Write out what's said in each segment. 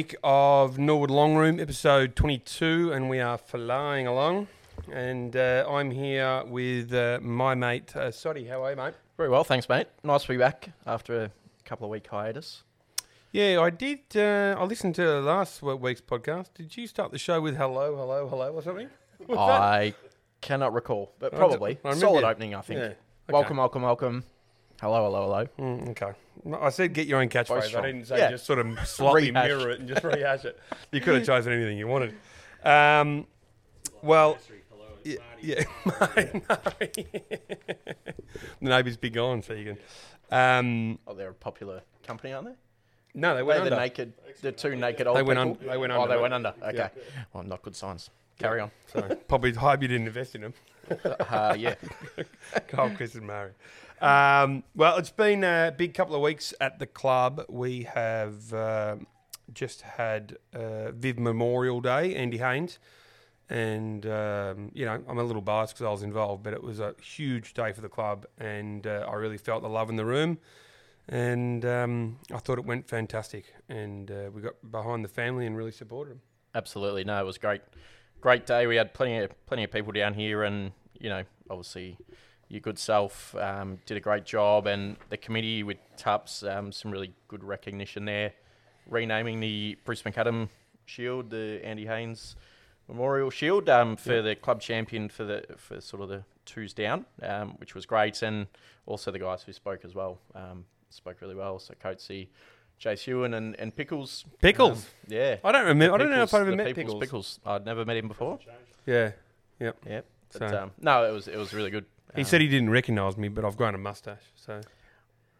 week of Norwood Long Room, episode 22, and we are flying along. And uh, I'm here with uh, my mate, uh, Soddy. How are you, mate? Very well, thanks, mate. Nice to be back after a couple of week hiatus. Yeah, I did. Uh, I listened to last week's podcast. Did you start the show with hello, hello, hello, or something? That- I cannot recall, but probably. d- I remember Solid opening, I think. Yeah. okay. Welcome, welcome, welcome. Hello, hello, hello. Mm, okay. I said get your own catchphrase. I didn't say Yeah. just sort of slightly mirror it and just rehash it. You could have chosen anything you wanted. Um, well, yeah, yeah. the neighbours be gone, so you can. Um, Oh, they're a popular company, aren't they? no, they They're went the under. naked, the two naked old They went people. un- they went under. Oh, they went under. Okay. Yeah. Well, not good signs. Carry on. So probably you didn't invest in them. Uh, yeah. Carl, Chris, and Murray. Um, well, it's been a big couple of weeks at the club. We have um just had uh, Viv Memorial Day, Andy Haynes. And, um, you know, I'm a little biased because I was involved, but it was a huge day for the club. And uh, I really felt the love in the room. And um, I thought it went fantastic. And uh, we got behind the family and really supported them. Absolutely. No, it was great. Great day. We had plenty of plenty of people down here, and you know, obviously, your good self um, did a great job, and the committee with Tups, um, some really good recognition there. Renaming the Bruce McAdam Shield, the Andy Haynes Memorial Shield, um, for the club champion for the for sort of the twos down, um, which was great, and also the guys who spoke as well um, spoke really well. So Coatsy, Chase Ewan, and, and Pickles. Pickles. Um, yeah. I don't remember. I don't know if I've Pickles- ever met Pickles. Pickles. I'd never met him before. Yeah. Yep. But, So- um, no, it was it was really good. He Um, said he didn't recognise me, but I've grown a mustache. So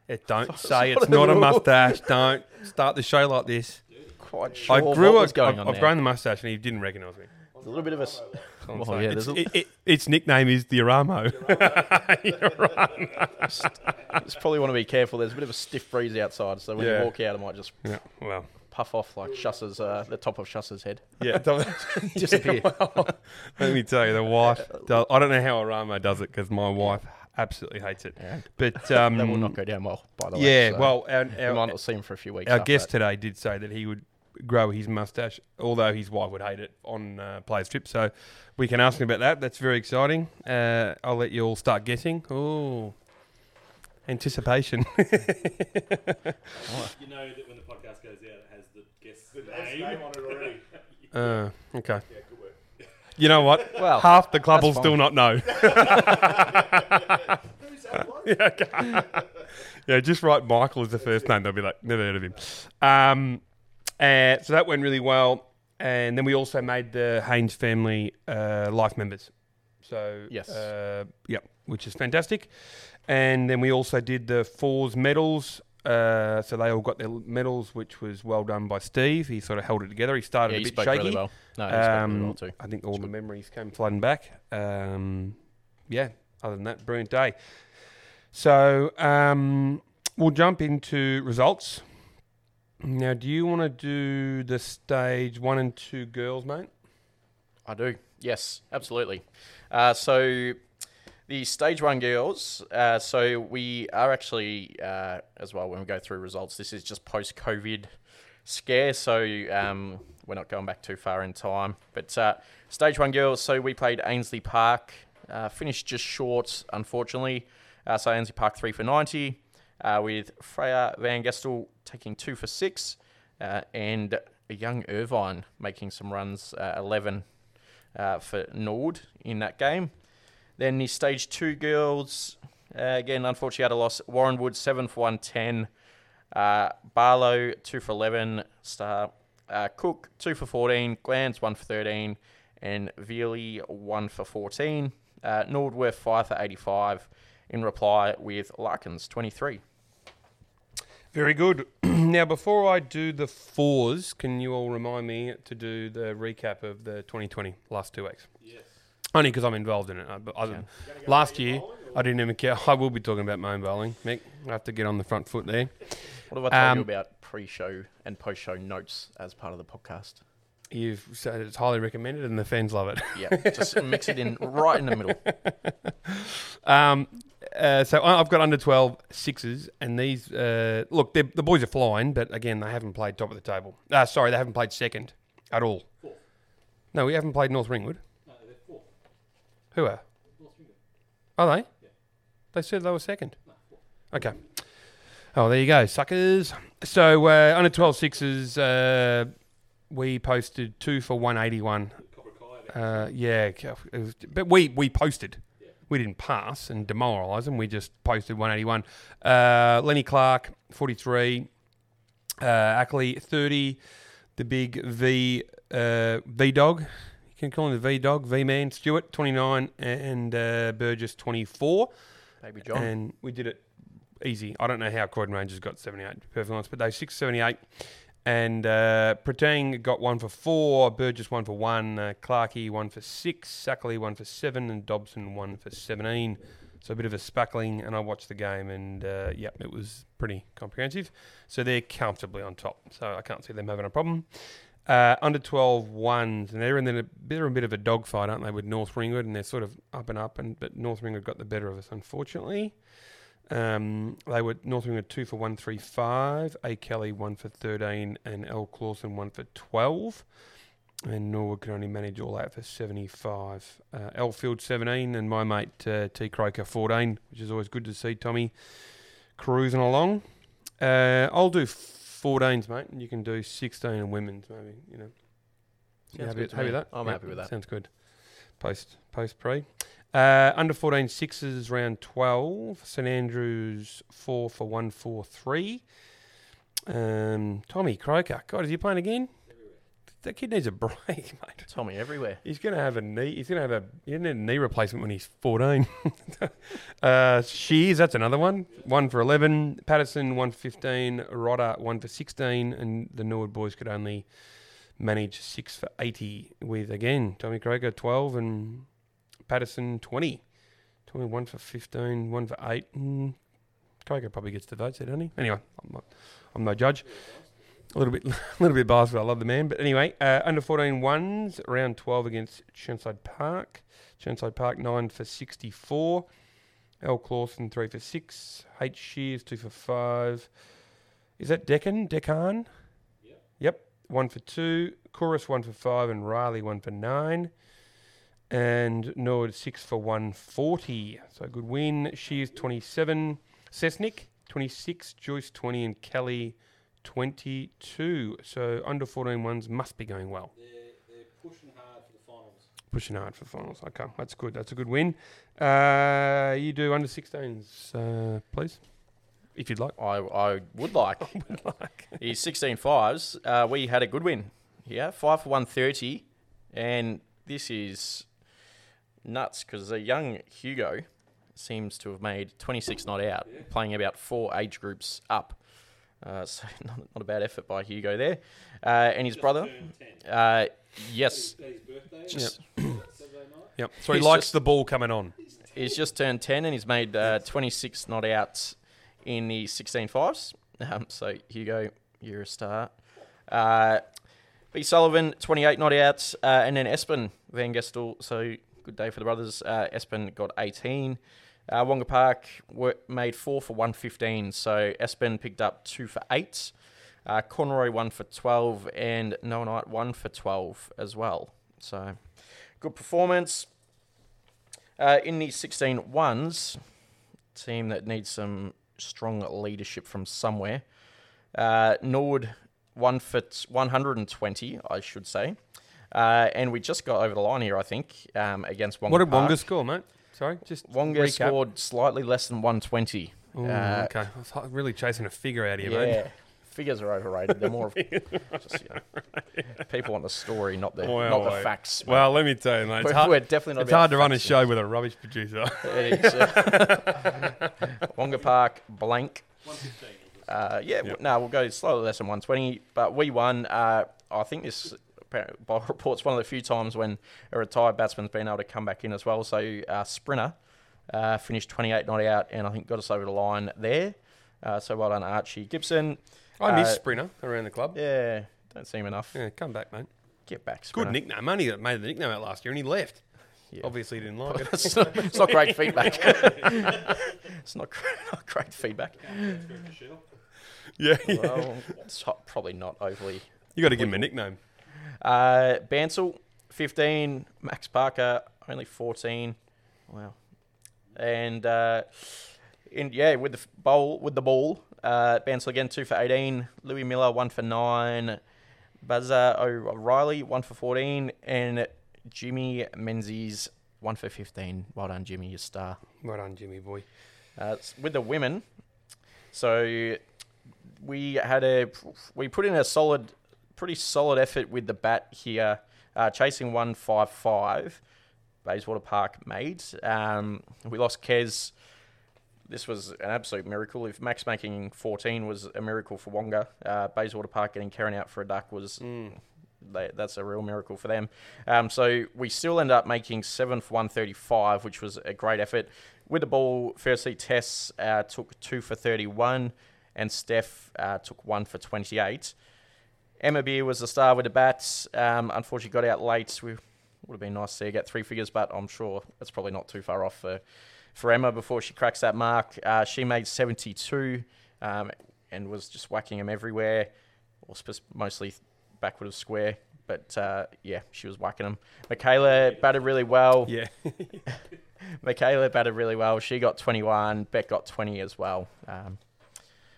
it don't So- say it's of not a mustache. Don't start the show like this. quite sure I grew what a, was going I've, on I've there. grown the mustache, and he didn't recognise me. There's a little bit of a. s- That's what I'm Well, saying. yeah, It's- there's a- it, it, its nickname is the Aramo. Just probably want to be careful. There's a bit of a stiff breeze outside, so when Yeah. you walk out, it might just yeah. Well. Puff off like Shuss's, uh, the top of Shuss's head. Yeah. Disappear. well, let me tell you, the wife. Does, I don't know how Aramo does it because my wife absolutely hates it. Yeah. But um, that will not go down well, by the way. yeah. so well, our, we our, might not see him for a few weeks. Our guest that. today did say that he would grow his mustache, although his wife would hate it on uh, players' trip. So we can ask him about that. That's very exciting. Uh, I'll let you all start guessing. Oh, anticipation. You know that when the podcast goes out, it has the guest's name. on it already. uh, okay. Yeah, good work. You know what? Well, Half the club will that's still not know. yeah, okay. yeah, just write Michael as the first name. They'll be like, never heard of him. Um, uh, so that went really well. And then we also made the Haynes family uh, life members. So, Yes. uh, yep, which is fantastic. And then we also did the Fours medals. Uh, so they all got their medals, which was well done by Steve. He sort of held it together. He started yeah, a he bit shaky. really well. No, he spoke really Um, well too. I think all It's the good. memories came flooding back. Um, yeah, other than that, brilliant day. So um, we'll jump into results. Now, do you want to do the stage one and two girls, mate? I do. Yes, absolutely. Uh, so the stage one girls. Uh, so we are actually uh, as well when we go through results. This is just post COVID scare, so um, we're not going back too far in time. But uh, stage one girls. So we played Ainslie Park. Uh, finished just short, unfortunately. Uh, so Ainslie Park three for ninety. Uh, with Freya Van Gestel taking two for six, and a young Irvine making some runs, 11 uh, for Nord in that game. Then the stage two girls, uh, again, unfortunately had a loss. Warranwood, 7 for 110. Uh, Barlow, 2 for 11. Star. Uh, Cook, 2 for 14. Glands, 1 for 13. And Veely, 1 for 14. Uh, Nordworth, 5 for 85. In reply with Larkins, 23. Very good. now, before I do the fours, can you all remind me to do the recap of the 2020 last two weeks? Only because I'm involved in it. uh, But other, last year, I didn't even care. I will be talking about my own bowling, Mick. I have to get on the front foot there. What have I told Um, you about pre-show and post-show notes as part of the podcast? You've said it's highly recommended, and the fans love it. Yeah, just mix it in right in the middle. Um, uh, so I've got under 12 sixes, and these uh, look, the boys are flying, but again, they haven't played top of the table. Uh, sorry, they haven't played second at all. No, we haven't played North Ringwood. Who are? Are they? Yeah. They said they were second. Okay. Oh, there you go, suckers. So uh, under 12 sixes, uh, we posted two for 181. Uh, yeah, was, but we we posted. We didn't pass and demoralise them. We just posted 181. Uh, Lenny Clark 43. Uh, Ackley 30. The big V uh, V dog. Can call him the V dog. V man Stewart 29 and uh, Burgess 24. Baby John. And we did it easy. I don't know how Croydon Rangers got 78, to be perfectly honest, but they 678. And uh, Pretang got one for four, Burgess one for one, uh, Clarkey one for six, Sackley one for seven, and Dobson one for 17. So a bit of a spackling, and I watched the game, and uh, yeah, it was pretty comprehensive. So they're comfortably on top. So I can't see them having a problem. Uh, under 12 ones, and they're in a, they're a bit of a dogfight, aren't they, with North Ringwood, and they're sort of up and up, and but North Ringwood got the better of us, unfortunately. Um, they were North Ringwood two for one three five, A Kelly one for thirteen, and L Clawson one for twelve. And Norwood can only manage all that for seventy five. Uh, L Field seventeen, and my mate uh, T Croker fourteen, which is always good to see Tommy cruising along. Uh, I'll do 14s, mate, and you can do 16 and women's, maybe. You know, You happy, happy with that? I'm happy with that. Sounds good. Post post pre. Uh, under 14 sixes round 12. St Andrews 4 for 143. Um, Tommy Croker. God, is he playing again? That kid needs a break, mate. Tommy everywhere. He's going to have a knee. He's going to have a. He need a knee replacement when he's 14. uh, Shears, that's another one. One for 11. Patterson, one for 15. Rodder, one for 16. And the Norwood boys could only manage six for 80 with, again, Tommy Croker, 12. And Patterson, 20. Tommy, one for 15. One for 8. Mm, Croker probably gets the votes there, doesn't he? Anyway, I'm, not, I'm no judge. A little bit, a little bit biased, but I love the man. But anyway, uh, under 14 ones, round 12 against Chirnside Park. Chirnside Park, 9 for 64. L. Clawson, 3 for 6. H. Shears, 2 for 5. Is that Deccan? Deccan? Yep. Yep. 1 for 2. Chorus, 1 for 5. And Riley, 1 for 9. And Norwood, 6 for 140. So good win. Shears, 27. Sesnick, 26. Joyce, 20. And Kelly, 22. So under 14 ones must be going well. They're, they're pushing hard for the finals. Pushing hard for finals. Okay, that's good. That's a good win. Uh, you do under 16s, uh, please, if you'd like. I, I would like. Would like. He's 16 fives. Uh, we had a good win Yeah, five for 130. And this is nuts because a young Hugo seems to have made 26 not out, playing about four age groups up. Uh, so not, not a bad effort by Hugo there. Uh, and his brother, uh, yes, Is his birthday? just Saturday night? Yep. So he He's likes just- the ball coming on. He's just turned 10 and he's made uh, 26 not outs in the 16 fives. Um, so, Hugo, you're a star. Uh, B. Sullivan, 28 not outs. Uh, and then Espen Van Gestel. So, good day for the brothers. Uh, Espen got 18. Uh, Wonga Park were, made 4 for 115. So, Espen picked up 2 for 8. Uh, Conroy, 1 for 12. And Noah Knight, 1 for 12 as well. So, good performance. Uh, in the 16 ones, team that needs some strong leadership from somewhere. Uh, Norwood one for t- 120, I should say. Uh, and we just got over the line here, I think, um, against Wonga Park. What did Park. Wonga score, mate? Sorry, just Wonga recap. scored slightly less than 120. Ooh, uh, okay, I was really chasing a figure out here, yeah, mate. figures are overrated. They're more of just, you know, people want the story, not the Well, not the wait. facts. mate. Well, let me tell you, mate. It's we're, hard, we're definitely not. it's hard to run a facts show with a rubbish producer. It is. uh, Wonga Park blank. 115. Uh, yeah, Yep. w no, we'll go slightly less than 120, but we won. Uh, I think this, apparently, by reports, one of the few times when a retired batsman's been able to come back in as well. So, uh, Sprinter uh, finished 28 not out, and I think got us over the line there. Uh, so, well done, Archie Gibson. I miss Uh, Sprinter around the club. Yeah, don't see him enough. Yeah, come back, mate. Get back, Sprinter. Good nickname. Only that made the nickname out last year, and he left. Yeah. Obviously, he didn't like it. it's, not, it's not great feedback. it's not, not great feedback. yeah, Well, it's probably not overly. you got to give him a nickname. Uh, Bansal, 15. Max Parker, only 14. Wow. And uh, in, yeah, with the bowl, with the ball, uh, Bansal again, 2 for 18. Louis Miller, 1 for 9. Buzzer O'Reilly, 1 for 14. And Jimmy Menzies, 1 for 15. Well done, Jimmy, your star. Well done, Jimmy boy. Uh, with the women, so we had a we put in a solid, pretty solid effort with the bat here, uh, chasing one five five. Bayswater Park made. Um, we lost Kez. This was an absolute miracle. If Max making 14 was a miracle for Wonga, uh, Bayswater Park getting Karen out for a duck was they, that's a real miracle for them. Um, so we still end up making seven for 135, which was a great effort. With the ball, firstly, Tess uh, took two for 31, and Steph uh, took one for 28. Emma Beer was the star with the bats. Um, unfortunately, got out late. We would have been nice to see her get three figures, but I'm sure that's probably not too far off for, for Emma before she cracks that mark. Uh, she made 72 um, and was just whacking them everywhere, or mostly backward of square. But uh, yeah, she was whacking them. Michaela batted really well. Yeah, Michaela batted really well. She got 21. Beck got 20 as well. Um,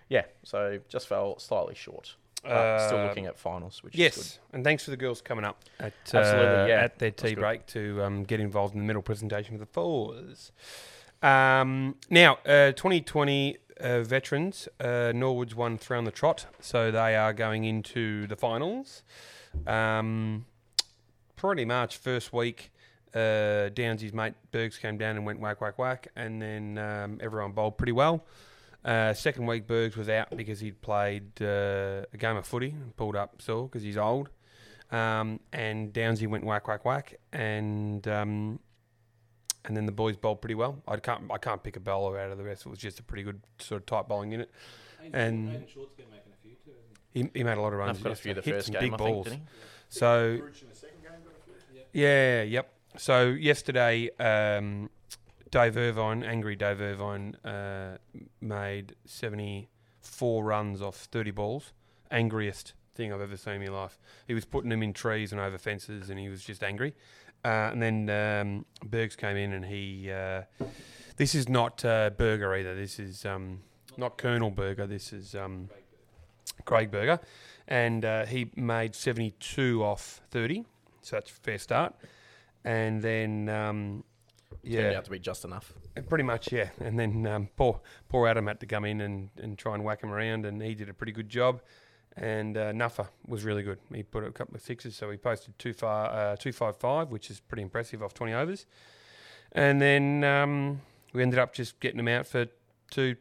yeah, so just fell slightly short. But still Uh, looking at finals, which is yes, and thanks for the girls coming up at Absolutely, uh, yeah. at their tea break to um, get involved in the middle presentation with the fours. Um, now, uh, 2020 uh, veterans, uh, Norwood's won three on the trot, so they are going into the finals. Um, pretty much first week, uh, Downsy's mate Bergs came down and went whack, whack, whack, and then um, everyone bowled pretty well. Uh, second week, Bergs was out because he'd played uh, a game of footy and pulled up sore because he's old. Um, and Downsy went whack, whack, whack, and um, and then the boys bowled pretty well. I can't I can't pick a bowler out of the rest. It was just a pretty good sort of tight bowling unit. And- Hayden Short's been making a few too, hasn't He, he made a lot of runs. I've got a yesterday. few the first game, big I balls. think, didn't So yeah, yep. So yesterday, um, Dave Irvine, angry Dave Irvine, uh, made seventy-four runs off thirty balls. Angriest thing I've ever seen in my life. He was putting them in trees and over fences, and he was just angry. Uh, and then um, Bergs came in, and he. Uh, this is not uh, Burger either. This is um, not Colonel Burger. This is um, Craig Burger, and uh, he made seventy-two off thirty. So that's a fair start. And then, um, he? Turned out to be just enough. pretty much, yeah. And then um, poor poor Adam had to come in and, and try and whack him around, and he did a pretty good job. And uh, Nuffer was really good. He put a couple of sixes, so he posted two far uh, two five five, which is pretty impressive off twenty overs. And then um, we ended up just getting him out for two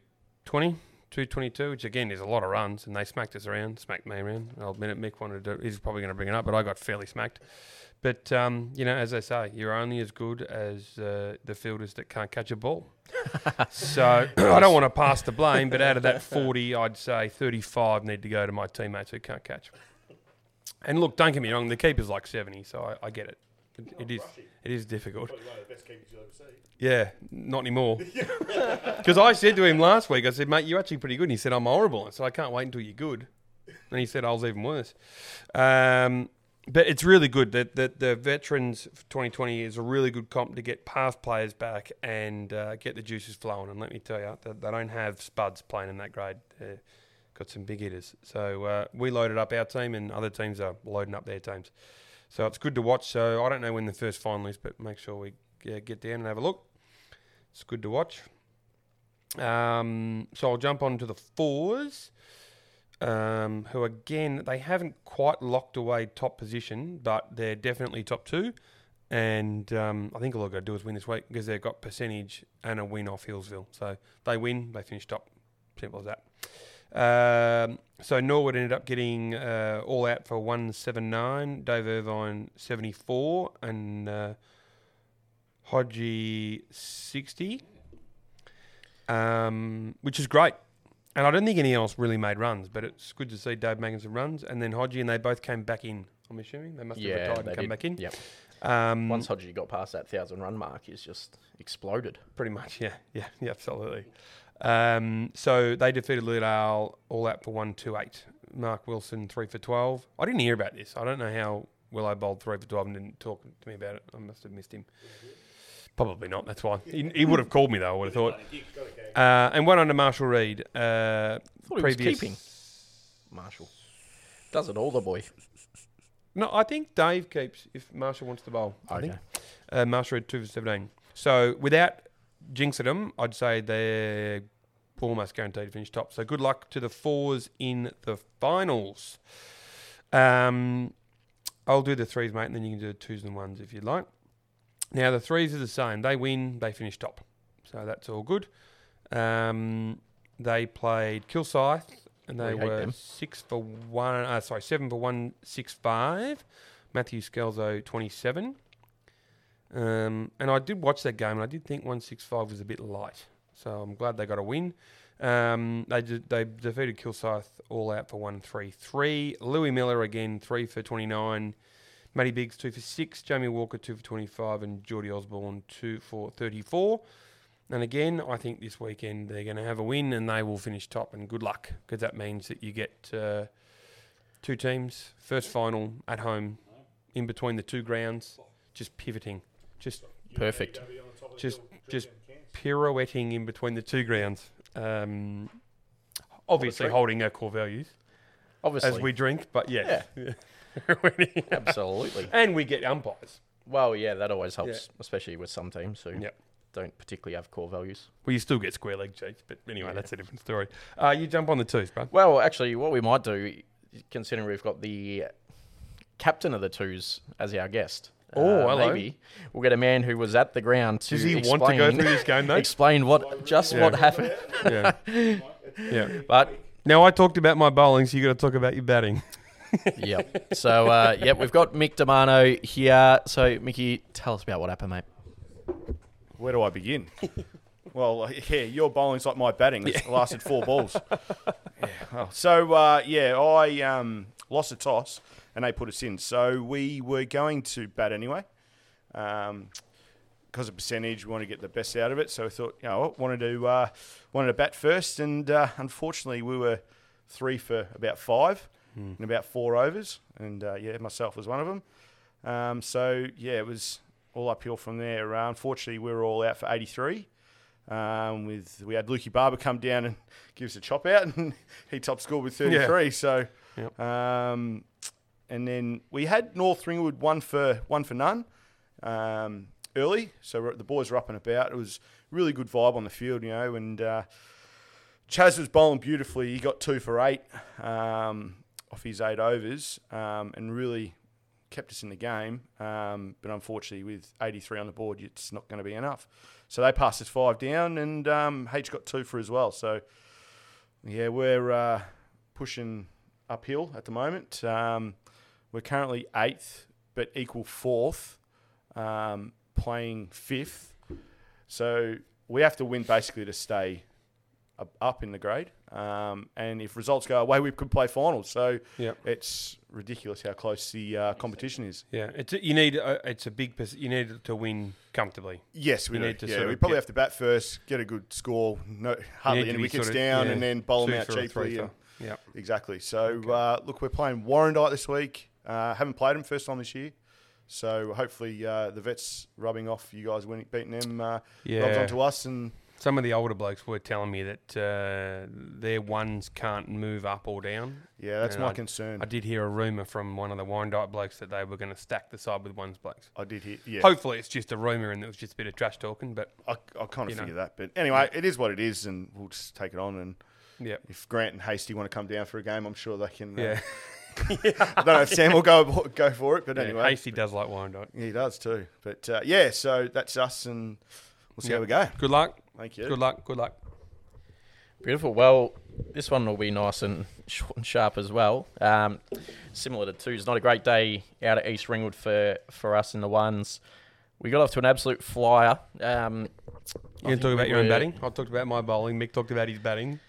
twenty. 222, which again is a lot of runs, and they smacked us around, smacked me around. I'll admit it, Mick wanted to, he's probably going to bring it up, but I got fairly smacked. But, um, you know, as I say, you're only as good as uh, the fielders that can't catch a ball. so I don't want to pass the blame, but out of that 40, I'd say 35 need to go to my teammates who can't catch. And look, don't get me wrong, the keeper's like 70, so I, I get it. It, it is it is difficult. Yeah, not anymore. Because I said to him last week, I said, mate, you're actually pretty good. And he said, I'm horrible. I said, I can't wait until you're good. And he said, I was even worse. Um, but it's really good that, that the Veterans 2020 is a really good comp to get past players back and uh, get the juices flowing. And let me tell you, they, they don't have spuds playing in that grade. They've got some big hitters. So uh, we loaded up our team, and other teams are loading up their teams. So it's good to watch. So I don't know when the first final is, but make sure we get down and have a look. It's good to watch. Um, so I'll jump on to the fours, um, who again they haven't quite locked away top position, but they're definitely top two. And um, I think all they've got to do is win this week because they've got percentage and a win off Hillsville. So they win, they finish top. Simple as that. Um, so Norwood ended up getting uh, all out for 179, Dave Irvine 74, and uh, Hodgie 60, um, which is great. And I don't think anyone else really made runs, but it's good to see Dave making some runs. And then Hodgie and they both came back in. I'm assuming they must have Yeah, retired and come did. back in. Yep. Um, Once Hodgie got past that thousand run mark, he's just exploded. Pretty much, yeah, yeah, yeah, absolutely. Um, so they defeated Lilydale all out for one two eight. Mark Wilson three for twelve. I didn't hear about this. I don't know how Willow bowled three for twelve and didn't talk to me about it. I must have missed him. Probably not. That's why he, he would have called me though. I would have thought. Uh, and one under Marshall Reed. Uh, Thought he was previous. keeping Marshall. Does it all, the boy. No, I think Dave keeps if Marshall wants to bowl. I think. Okay. Uh, Marshall Reed two for seventeen. So without jinxing them, I'd say they're almost guaranteed to finish top. So good luck to the fours in the finals. Um, I'll do the threes, mate, and then you can do the twos and ones if you'd like. Now the threes are the same. They win, they finish top. So that's all good. Um, they played Kilsyth, and they We were them. six for one. Uh, sorry, seven for one, six five. Matthew Scalzo twenty seven. Um, and I did watch that game, and I did think one six five was a bit light. So I'm glad they got a win. Um, they did, they defeated Kilsyth all out for one three three. Louis Miller again three for twenty nine. Matty Biggs two for six. Jamie Walker two for twenty five, and Geordie Osborne two for thirty four. And again, I think this weekend they're going to have a win and they will finish top. And good luck because that means that you get uh, two teams, first final at home, in between the two grounds, just pivoting, just Perfect. just just pirouetting in between the two grounds. Um, obviously holding our core values Obviously. as we drink, but yes. Absolutely. and we get umpires. Well, yeah, that always helps, especially with some teams who Yep. don't particularly have core values. Well, you still get square leg cheats, but anyway, Yeah. that's a different story. Uh, you jump on the twos, bro. Well, actually, what we might do, considering we've got the captain of the twos as our guest. uh, Oh, hello. Maybe we'll get a man who was at the ground to Does he explain, want to go through this game, though? explain what just Yeah. what happened. yeah. yeah. But Now, I talked about my bowling, so you got to talk about your batting. Yep. So uh, yep, we've got Mick Damano here. So Mickey, tell us about what happened, mate. Where do I begin? well, uh, yeah, your bowling's like my batting. It lasted four balls. Yeah, well, so, uh, yeah, I um, lost a toss and they put us in. So we were going to bat anyway. Um, because of percentage, we want to get the best out of it. So I thought, you know, wanted to uh, wanted to bat first, and uh, unfortunately, we were three for about five in about four overs, and uh, yeah, myself was one of them. Um, so yeah, it was all uphill from there. Uh, unfortunately, we were all out for 83. Um, with we had Lukey Barber come down and give us a chop out, and he top scored with 33. So, Yep. um, and then we had North Ringwood one for one for none um, early. So we're, the boys were up and about. It was really good vibe on the field, you know. And uh, Chaz was bowling beautifully. He got two for eight um, off his eight overs, um, and really kept us in the game. Um, but unfortunately, with 83 on the board, it's not going to be enough. So they passed us five down, and um, H got two for as well. So yeah, we're uh, pushing uphill at the moment. Um, we're currently eighth, but equal fourth, um, playing fifth. So we have to win basically to stay up- up in the grade. Um, and if results go away, we could play finals. So Yep. it's ridiculous how close the uh, competition is. Yeah, it's a, you need a, it's a big you need to win comfortably. Yes, we You need to yeah, we probably have to bat first, get a good score, no, hardly any wickets sort of- down, yeah, and then bowl them out for or three cheaply. Yeah. Exactly. So uh, look, we're playing Warrandyte this week. Uh, haven't played them first time this year, so hopefully uh, the vets rubbing off. You guys winning, beating them, uh, rubs onto us, and Some of the older blokes were telling me that uh, their ones can't move up or down. yeah, that's And my I- concern. I did hear a rumor from one of the Warrandyte blokes that they were going to stack the side with ones blokes. I did hear. Yeah, Hopefully, it's just a rumor and it was just a bit of trash talking. But I, I kind of know. figure that. But anyway, it is what it is, and we'll just take it on. And yeah, if Grant and Hasty want to come down for a game, I'm sure they can. Uh, yeah. I don't know if Sam will go go for it, but yeah anyway, Hasty does like. Yeah, he does too. But uh, yeah, so that's us, and we'll see Yeah. how we go. Good luck. Thank you. Good luck. Good luck. Beautiful. Well, this one will be nice and short and sharp as well. Um, similar to twos, not a great day out at East Ringwood for, for us in the ones. We got off to an absolute flyer. Um, You can talk about your own batting. I talked about my bowling. Mick talked about his batting.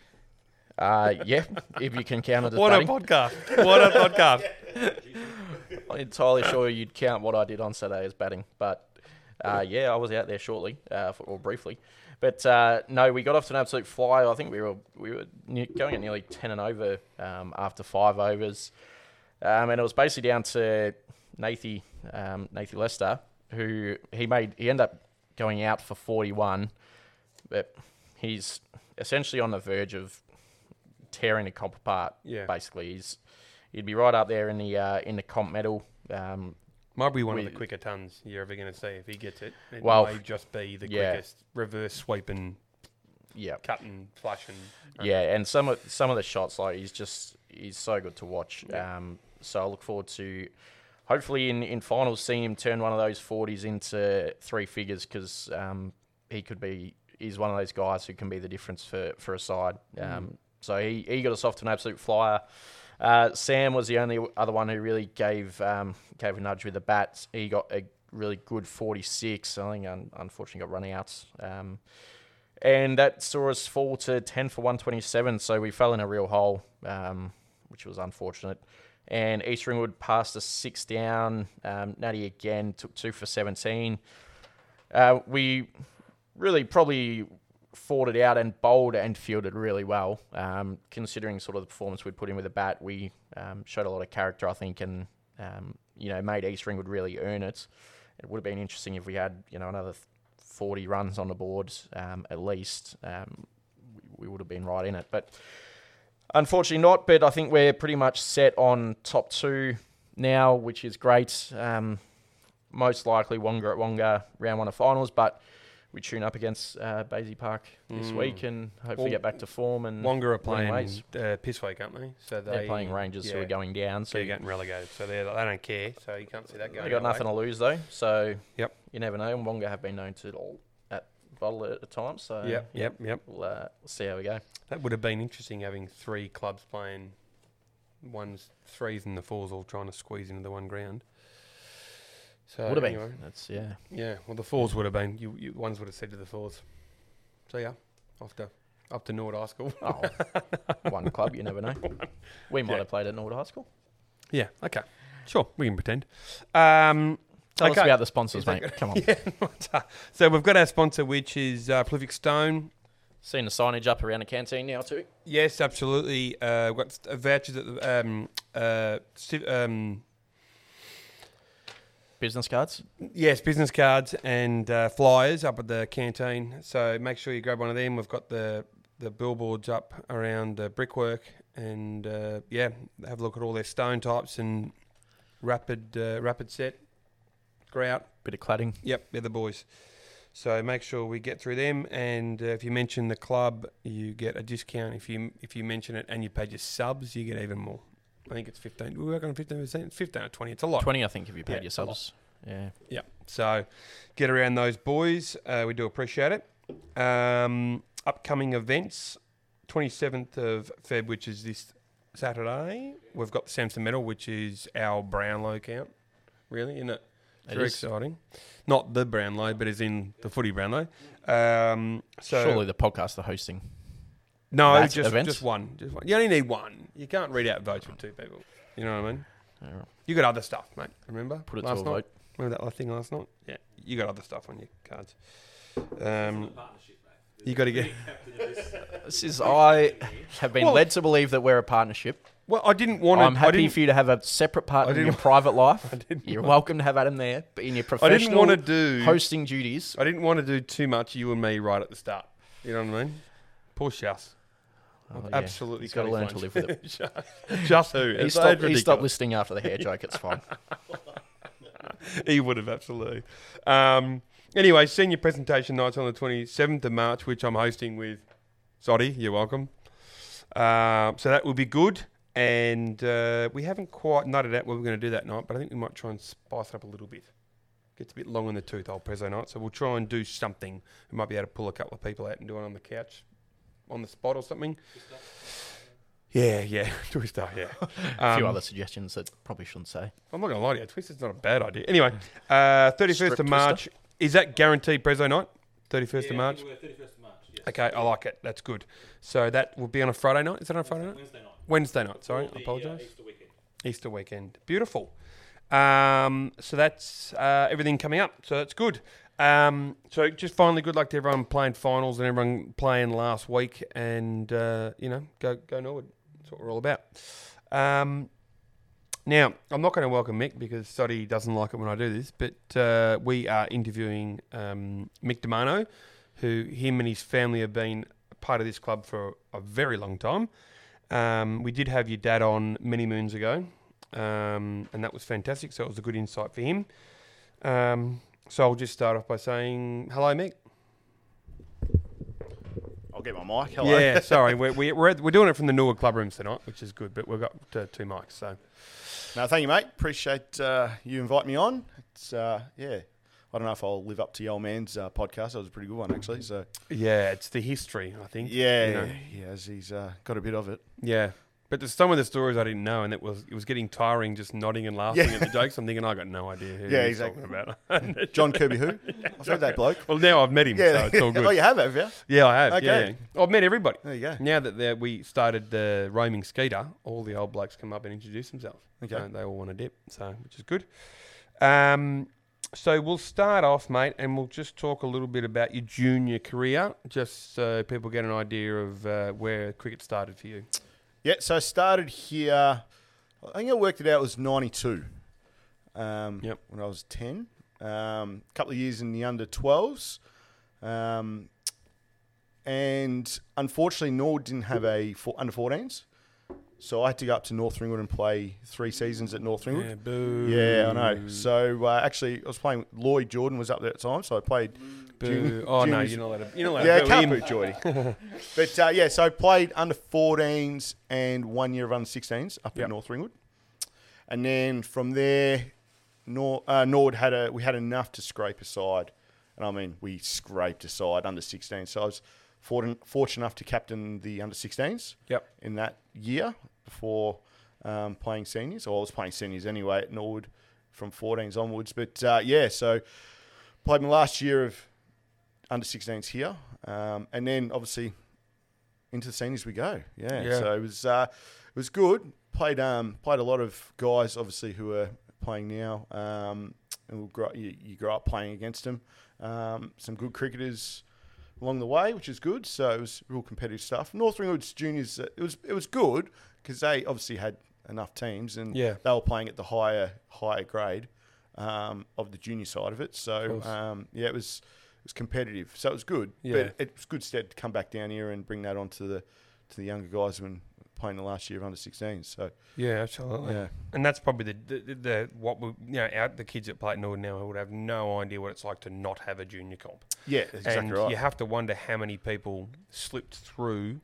Uh, yeah, if you can count it as What batting. a podcast! What a podcast! I'm entirely sure you'd count what I did on Saturday as batting, but uh, yeah, I was out there shortly uh, for, or briefly. But uh, no, we got off to an absolute flyer. I think we were we were going at nearly ten and over um, after five overs, um, and it was basically down to Nathy um, Nathy Lester, who he made he ended up going out for forty one, but he's essentially on the verge of tearing the comp apart. Yeah. basically, he's he'd be right up there in the uh, in the comp medal. Um, Might be one of the quicker tons you're ever going to see if he gets it. It Well, may just be the yeah. quickest reverse sweep and yeah, cut and flush and yeah, and some of some of the shots like he's just he's so good to watch. Yeah. Um, so I look forward to hopefully in in finals seeing him turn one of those forties into three figures because um, he could be he's one of those guys who can be the difference for for a side. Um, So he he got us off to an absolute flyer. Uh, Sam was the only other one who really gave um, gave a nudge with the bats. He got a really good 46. I think un- unfortunately got running outs. Um, and that saw us fall to 10 for 127. So we fell in a real hole, um, which was unfortunate. And East Ringwood passed us six down. Um, Natty again took two for 17. Uh, we really probably fought it out and bowled and fielded really well. Um, considering sort of the performance we'd put in with the bat, we um, showed a lot of character, I think, and um, you know made East Ringwood really earn it. It would have been interesting if we had you know another 40 runs on the board um, at least. Um, we, we would have been right in it, but unfortunately not. But I think we're pretty much set on top two now, which is great. Um, most likely Wonga at Wonga round one of finals, but we tune up against uh, Basie Park this Mm. week and hopefully Well, get back to form. And Wonga are playing uh, Pissweek, aren't they? So they, they're playing Rangers who yeah, are going down, so you're getting relegated. So they they don't care. So you can't see that going. they got nothing way. to lose though. So Yep. you never know. And Wonga have been known to all at bottle at a time. So Yep, yep, yep. We'll, uh, we'll see how we go. That would have been interesting having three clubs playing ones, threes, and the fours all trying to squeeze into the one ground. So Would have been. That's yeah. Yeah, well, the fours would have been. You, you ones would have said to the fours. So yeah, off to up to Nord High School. Oh, one club. You never know. We might Yeah. have played at Nord High School. Yeah, okay, sure, we can pretend. Um, Tell Okay. us about the sponsors, mate. Come on. yeah, so we've got our sponsor, which is uh, Prolific Stone. Seen the signage up around the canteen now too. Yes, absolutely. Uh, we've got vouchers at the um, uh, um, Business cards. Yes, business cards and uh, flyers up at the canteen. So make sure you grab one of them. We've got the the billboards up around the brickwork, and uh, yeah, have a look at all their stone types and rapid uh, rapid set grout. Bit of cladding. Yep, they're the boys. So make sure we get through them, and uh, if you mention the club, you get a discount. If you if you mention it and you pay your subs, you get even more. I think it's fifteen. We work on fifteen percent, fifteen or twenty. It's a lot. Twenty, I think, if you paid Yeah, your it's a lot. subs. Yeah. Yeah. So get around those boys. Uh, we do appreciate it. Um, upcoming events 27th of Feb, which is this Saturday. We've got the Samson Medal, which is our Brownlow count. Really, isn't it? It Very is. exciting. Not the Brownlow, but as in the footy Brownlow. Um, so Surely the podcast are hosting. No, just event? just one. Just one. You only need one. You can't read out votes with two people. You know what I mean? Alright. You got other stuff, mate. Remember? Put it last to a night? vote. Remember that last thing last night? Yeah, you got other stuff on your cards. Um, Partnership, mate. you got to get. This is I have been Well- led to believe that we're a partnership. Well, I didn't want to. I'm I happy didn't, for you to have a separate partner in didn't your private life. didn't You're welcome to have Adam there, but in your I professional didn't want to do. hosting duties, I didn't want to do too much. You and me right at the start. You know what I mean? Poor Shus. Oh, yeah. Absolutely, He's got to learn to live with it. Just who? He stopped, he stopped listening after the hair joke. It's fine. he would have absolutely. Um, anyway, senior presentation nights on the 27th of March, which I'm hosting with Soddy. You're welcome. Um, so that will be good. And uh, we haven't quite nutted out what we're going to do that night, but I think we might try and spice it up a little bit. Gets a bit long in the tooth, old Prezzo night. So we'll try and do something. We might be able to pull a couple of people out and do it on the couch, on the spot or something. Yeah, yeah, Twister, yeah. a few Um, other suggestions that probably shouldn't say. I'm not gonna lie to you, Twister's not a bad idea. Anyway, uh, 31st Strip of Twister? March is that guaranteed Prezzo night? 31st of March. 31st of March, yes. Okay, I like it. That's good. So that will be on a Friday night. Is that on a Friday night? Wednesday night. Wednesday night. Sorry, For I apologise. Uh, Easter weekend. Easter weekend. Beautiful. Um, so that's uh, everything coming up. So that's good. Um, so just finally, good luck to everyone playing finals and everyone playing last week, and uh, you know, go go Norwood. That's what we're all about. Um, now, I'm not going to welcome Mick because Soddy doesn't like it when I do this, but uh, we are interviewing um, Mick Demano, who him and his family have been part of this club for a very long time. Um, we did have your dad on many moons ago, um, and that was fantastic. So it was a good insight for him. Um, so I'll just start off by saying hello, Mick. I'll get my mic. Hello. Yeah, sorry, we're, we're, we're, we're doing it from the Newark club rooms tonight, which is good, but we've got uh, two mics. So No, thank you, mate. Appreciate uh, you invite me on. It's uh, yeah. I don't know if I'll live up to your old man's uh, podcast. That was a pretty good one, actually. So yeah, it's the history, I think. yeah, you know. yeah, he's uh, got a bit of it. Yeah. But there's some of the stories I didn't know, and it was it was getting tiring just nodding and laughing Yeah. at the jokes. I'm thinking I got no idea who Yeah, he's exactly. talking about. John Kirby, who? I've heard that bloke. well, now I've met him, Yeah, so it's all good. oh, you have, have you? Yeah, I have. Okay. Yeah. I've met everybody. There you go. Now that we started the roaming skeeter, all the old blokes come up and introduce themselves. Okay. So they all want to dip, so which is good. Um, so we'll start off, mate, and we'll just talk a little bit about your junior career, just so people get an idea of uh, where cricket started for you. Yeah, so I started here. I think I worked it out. It was ninety two. Um, Yep. When I was ten, a um, couple of years in the under twelves, um, and unfortunately, Nord didn't have a for, under fourteens, so I had to go up to North Ringwood and play three seasons at North Ringwood. Yeah, boo. Yeah, I know. So uh, actually, I was playing. Lloyd Jordan was up there at the time, so I played. Boo. junior- oh no, you're not allowed to. You're not allowed Yeah, to can't boot Geordie. but uh, yeah, so I played under 14s and one year of under 16s up Yep. at North Ringwood, and then from there, Nor- uh, Nord had a we had enough to scrape aside, and I mean we scraped aside under 16. So I was fortunate, fortunate enough to captain the under 16s Yep. in that year before um, playing seniors. Or I was playing seniors anyway at Norwood from 14s onwards. But uh, yeah, so played my last year of under 16s here, um, and then obviously into the seniors we go. Yeah, Yeah. so it was uh, it was good. Played um, played a lot of guys obviously who are playing now, um, and we'll grow, you, you grow up playing against them. Um, some good cricketers along the way, which is good. So it was real competitive stuff. North Ringwood's juniors, uh, it was it was good because they obviously had enough teams and Yeah. they were playing at the higher higher grade um, of the junior side of it. So course. um, yeah, it was it was competitive. So it was good. Yeah. But it was good stead to come back down here and bring that on to the to the younger guys when playing the last year of under 16s. So Yeah, absolutely. yeah, And that's probably the, the, the what we you know out the kids that play at Norwood now would have no idea what it's like to not have a junior comp. yeah, that's exactly and right. you have to wonder how many people slipped through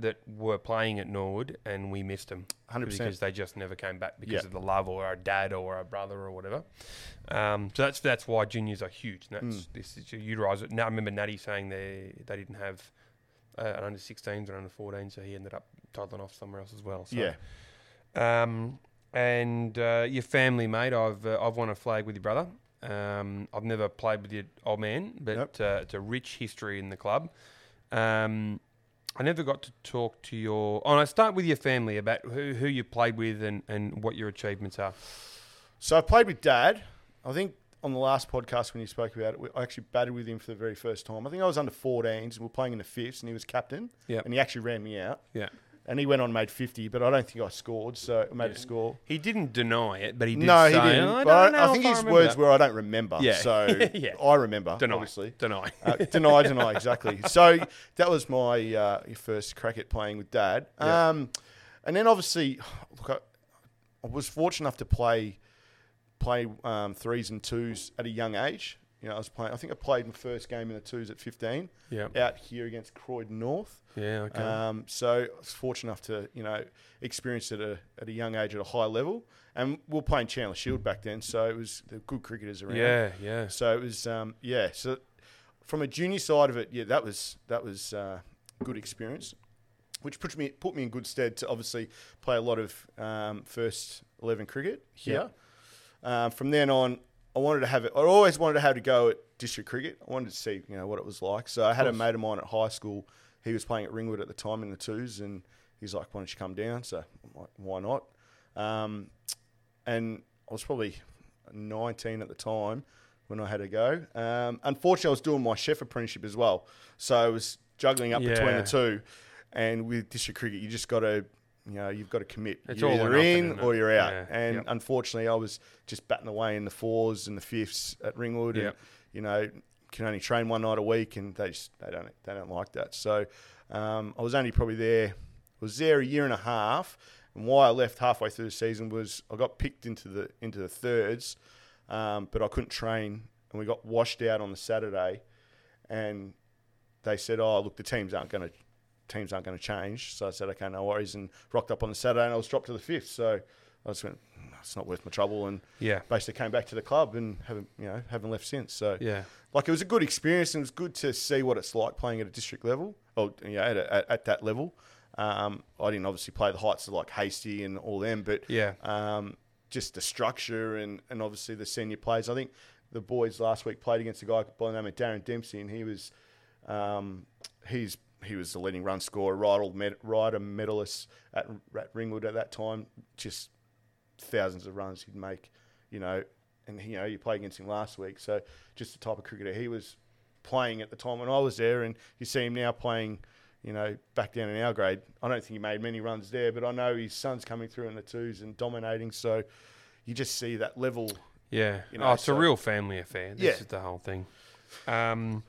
that were playing at Norwood and we missed them 100%. because they just never came back because Yeah. of the love or a dad or a brother or whatever. Um, so that's that's why juniors are huge. And that's Mm. this is you utilise it. Now I remember Natty saying they they didn't have uh, an under 16s or under 14, so he ended up toddling off somewhere else as well. So. yeah, Um, and uh, your family, mate. I've uh, I've won a flag with your brother. Um, I've never played with your old man, but uh, it's a rich history in the club. Um, I never got to talk to your. Oh, I start with your family about who, who you played with and, and what your achievements are. So I played with Dad. I think on the last podcast when you spoke about it, I actually batted with him for the very first time. I think I was under 14s and we are playing in the fifths, and he was captain. Yep. And he actually ran me out. Yeah, And he went on and made 50, but I don't think I scored, so I made a score. he didn't deny it, but he did. no, he didn't. "Oh, I but know I, think his remember words were, I don't remember. Yeah. So Yeah. I remember, deny, obviously. deny. Uh, deny, deny, exactly. So that was my uh, first crack at playing with Dad. Yeah. Um, and then obviously, look, I, I was fortunate enough to play play um, threes and twos at a young age. You know, I was playing. I think I played my first game in the twos at 15 Yeah, out here against Croydon North. yeah, okay. Um, so I was fortunate enough to you know experience it at a, at a young age at a high level. And we were playing Chandler Shield back then, so it was the good cricketers around. yeah, yeah. So it was, um, yeah. So from a junior side of it, yeah, that was that was uh, good experience, which put me put me in good stead to obviously play a lot of um, first eleven cricket here. Um, from then on, I wanted to have it. I always wanted to have to go at district cricket. I wanted to see you know what it was like. So I had a mate of mine at high school. He was playing at Ringwood at the time in the twos, and he's like, "Why don't you come down?" So I'm like, "Why not?" Um, and I was probably 19 at the time when I had to go. Um, unfortunately, I was doing my chef apprenticeship as well, so I was juggling up between the two. And with district cricket, you just got to, you know, you've got to commit. It's you're either in it? or you're out. Yeah. And Yep. unfortunately, I was just batting away in the fours and the fifths at Ringwood, and you know, can only train one night a week, and they just they don't they don't like that. So um, I was only probably there was there a year and a half, and why I left halfway through the season was I got picked into the into the thirds, um, but I couldn't train, and we got washed out on the Saturday, and they said, "Oh, look, the teams aren't going to teams aren't going to change." So I said, "Okay, no worries," and rocked up on the Saturday, and I was dropped to the fifth. So I just went, "Mm, "It's not worth my trouble," and Yeah. basically came back to the club and haven't you know haven't left since. So Yeah. like it was a good experience and it was good to see what it's like playing at a district level or you know, at, a, at, at that level. Um, I didn't obviously play the heights of like Hasty and all them, but Yeah. um, just the structure and, and obviously the senior players. I think the boys last week played against a guy by the name of Darren Dempsey, and he was um, he's he was the leading run scorer, Ryder, med, Ryder medalist at, at Ringwood at that time. Just thousands of runs he'd make, you know. And you know you played against him last week, so just the type of cricketer he was playing at the time when I was there, and you see him now playing, you know, back down in our grade. I don't think he made many runs there, but I know his son's coming through in the twos and dominating. So you just see that level. Yeah. You know, oh, it's so- a real family affair. This Yeah. is the whole thing. Um,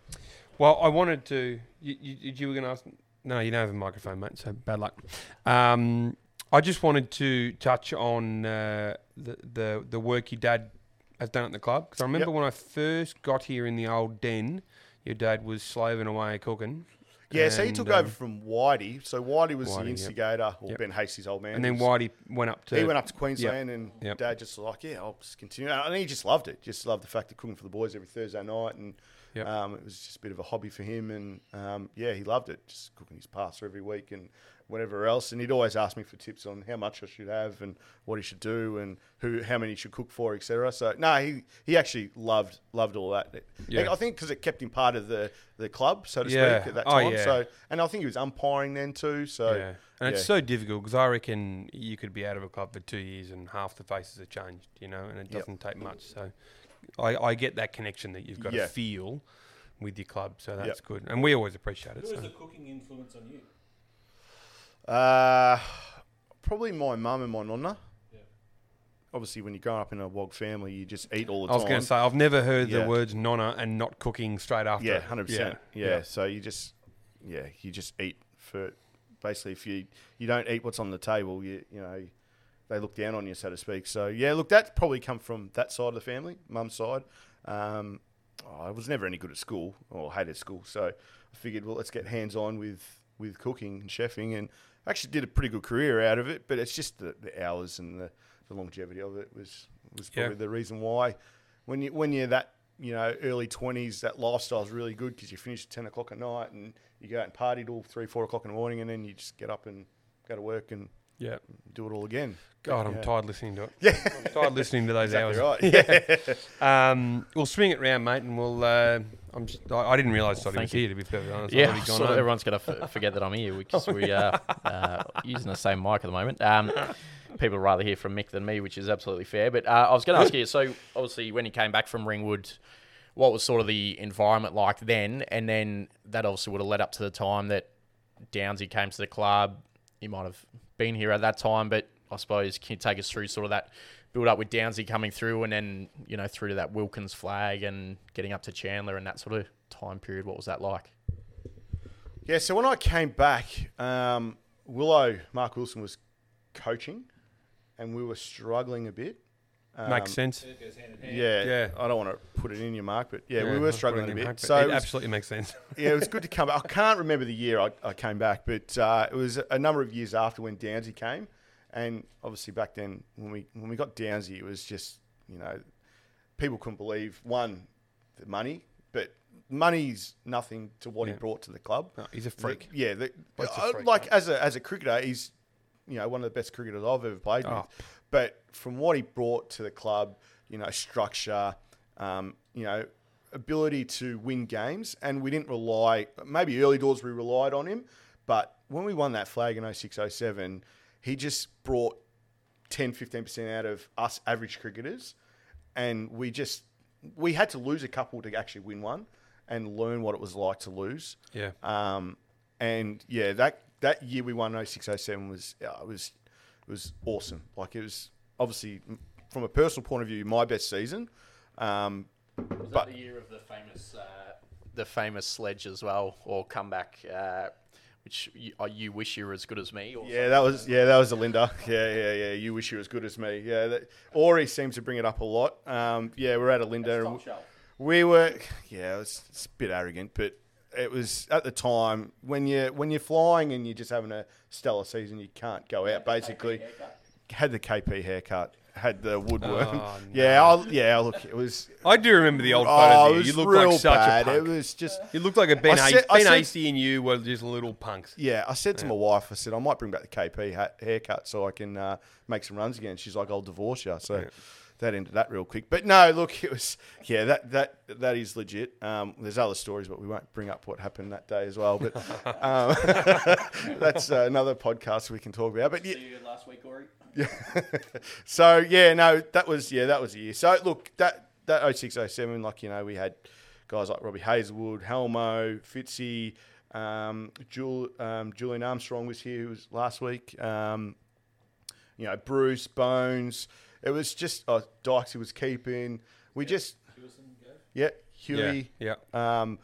well, I wanted to. You, you, you were going to ask. No, you don't have a microphone, mate. So bad luck. Um, I just wanted to touch on uh, the, the the work your dad has done at the club because I remember Yep. when I first got here in the old den, your dad was slaving away cooking. Yeah, so he took um, over from Whitey. So Whitey was Whitey, the yep. instigator, or Yep. Ben Hastie's old man. And then Whitey went up to. he went up to Queensland, and Yep. Dad just was like, "Yeah, I'll just continue." And he just loved it. Just loved the fact of cooking for the boys every Thursday night, and Yep. um, it was just a bit of a hobby for him. And um, yeah, he loved it. Just cooking his pasta every week and whatever else. And he'd always ask me for tips on how much I should have and what he should do and who, how many he should cook for, etc. So no, he he actually loved loved all that. Yeah. I think because it kept him part of the the club, so to Yeah. speak, at that time. Oh, time. yeah. So and I think he was umpiring then too. So yeah. And it's so difficult because I reckon you could be out of a club for two years and half the faces have changed, you know, and it doesn't take much. So I, I get that connection that you've got Yeah. to feel with your club. So that's Yep. good. And we always appreciate it. Who So. was the cooking influence on you? Uh, probably my mum and my nonna. Yeah. Obviously, when you grow up in a wog family, you just eat all the time. I was time. going to say, I've never heard Yeah. the words nonna and not cooking straight after. yeah, hundred percent. Yeah. Yeah. So you just, yeah, you just eat for. Basically, if you you don't eat what's on the table, you you know, they look down on you, so to speak. So yeah, look, that's probably come from that side of the family, mum's side. Um, I was never any good at school or hated school, so I figured, well, let's get hands on with with cooking and chefing, and actually did a pretty good career out of it. But it's just the, the hours and the, the longevity of it was was Yeah. probably the reason why. When you when you're that you know early twenties, that lifestyle is really good because you finish at ten o'clock at night and you go out and party till three four o'clock in the morning, and then you just get up and go to work and Yeah. do it all again. God, I'm Yeah. tired listening to it. Yeah, I'm tired listening to those exactly hours. right. Yeah. Um, we'll swing it round, mate, and we'll. Uh, I'm just, I, I didn't realise Toddy Thank was you. here. To be perfectly honest, I'd Yeah, already gone so home. everyone's going to f- forget that I'm here because we are uh, using the same mic at the moment. Um, people would rather hear from Mick than me, which is absolutely fair. But uh, I was going to ask you, so obviously when you came back from Ringwood, what was sort of the environment like then? And then that obviously would have led up to the time that Downsy came to the club. You might have been here at that time, but I suppose can you take us through sort of that build up with Downsy coming through and then, you know, through to that Wilkins flag and getting up to Chandler and that sort of time period? What was that like? Yeah, so when I came back, um, Willow, Mark Wilson was coaching, and we were struggling a bit. Um, Makes sense. It goes hand in hand. Yeah, Yeah. I don't want to put it in your mark, but yeah, we were struggling put a it bit. Mark, So it it was, absolutely makes sense. yeah, it was good to come back. I can't remember the year I, I came back, but uh, it was a number of years after when Downsy came, and obviously back then when we when we got Downsy, it was just you know people couldn't believe one the money, but money's nothing to what Yeah. he brought to the club. No, he's a The- freak. yeah, the, Bloke's a uh, freak, like mate. as a as a cricketer, he's you know one of the best cricketers I've ever played Oh. with. But from what he brought to the club, you know, structure, um, you know, ability to win games, and we didn't rely. Maybe early doors we relied on him, but when we won that flag in 06, 07, he just brought 10, 15% out of us average cricketers. And we just, we had to lose a couple to actually win one and learn what it was like to lose. Yeah. Um, and yeah, that, that year we won 06 07 was, uh, was, it was awesome. Like it was obviously, from a personal point of view, my best season. Um, Was But- that the year of the famous, uh, the famous sledge as well, or comeback, uh, which you, uh, you wish you were as good as me? Or Yeah, that was yeah, that was a Linda. Yeah, yeah, yeah. You wish you were as good as me. Yeah, that, Ori seems to bring it up a lot. Um, yeah, we're at a Linda. and we were yeah, it was, it's a bit arrogant, but it was at the time when you when you're flying and you're just having a stellar season, you can't go out. Basically, had the KP haircut, had the woodworm. Oh, Yeah, I'll, yeah. Look, it was. I do remember the old Oh, photos. of you. was You look real like such bad. a punk. It was just. you looked like a Ben, I said- ben Hasty and you were just little punks. Yeah, I said to my wife, I said I might bring back the KP ha- haircut so I can uh, make some runs again. She's like, I'll divorce you. So that ended that real quick. But no, look, it was yeah, that that that is legit. Um, there's other stories, but we won't bring up what happened that day as well. But um, that's uh, another podcast we can talk about. But yeah, you last week, Ori. so yeah, no, that was yeah, that was a year. So look, that that 06, 07, like you know, we had guys like Robbie Hazelwood, Helmo, Fitzy, um, Jul, um, Julian Armstrong was here, who was last week. Um, you know, Bruce Bones. It was just oh, Dykes was keeping. We just yeah, Huey. Yeah. Um,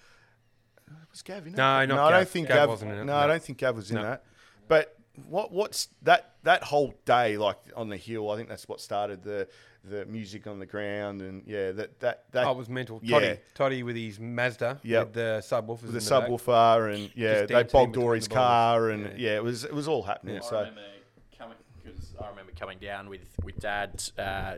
was Gav in it? No, not no, I Gav. don't think Gav Gav, wasn't in it, No, I no. don't think Gav was in No. that. But what what's that that whole day like on the hill? I think that's what started the the music on the ground and yeah, that that that Oh, it was mental. Yeah. Toddy, Toddy with his Mazda Yep. with the subwoofers. with the in back. subwoofer and yeah, they dancing bogged between Dory's the bowls. car and Yeah. yeah. it was it was all happening. Yeah. So remember coming because I remember coming down with with dad. Uh,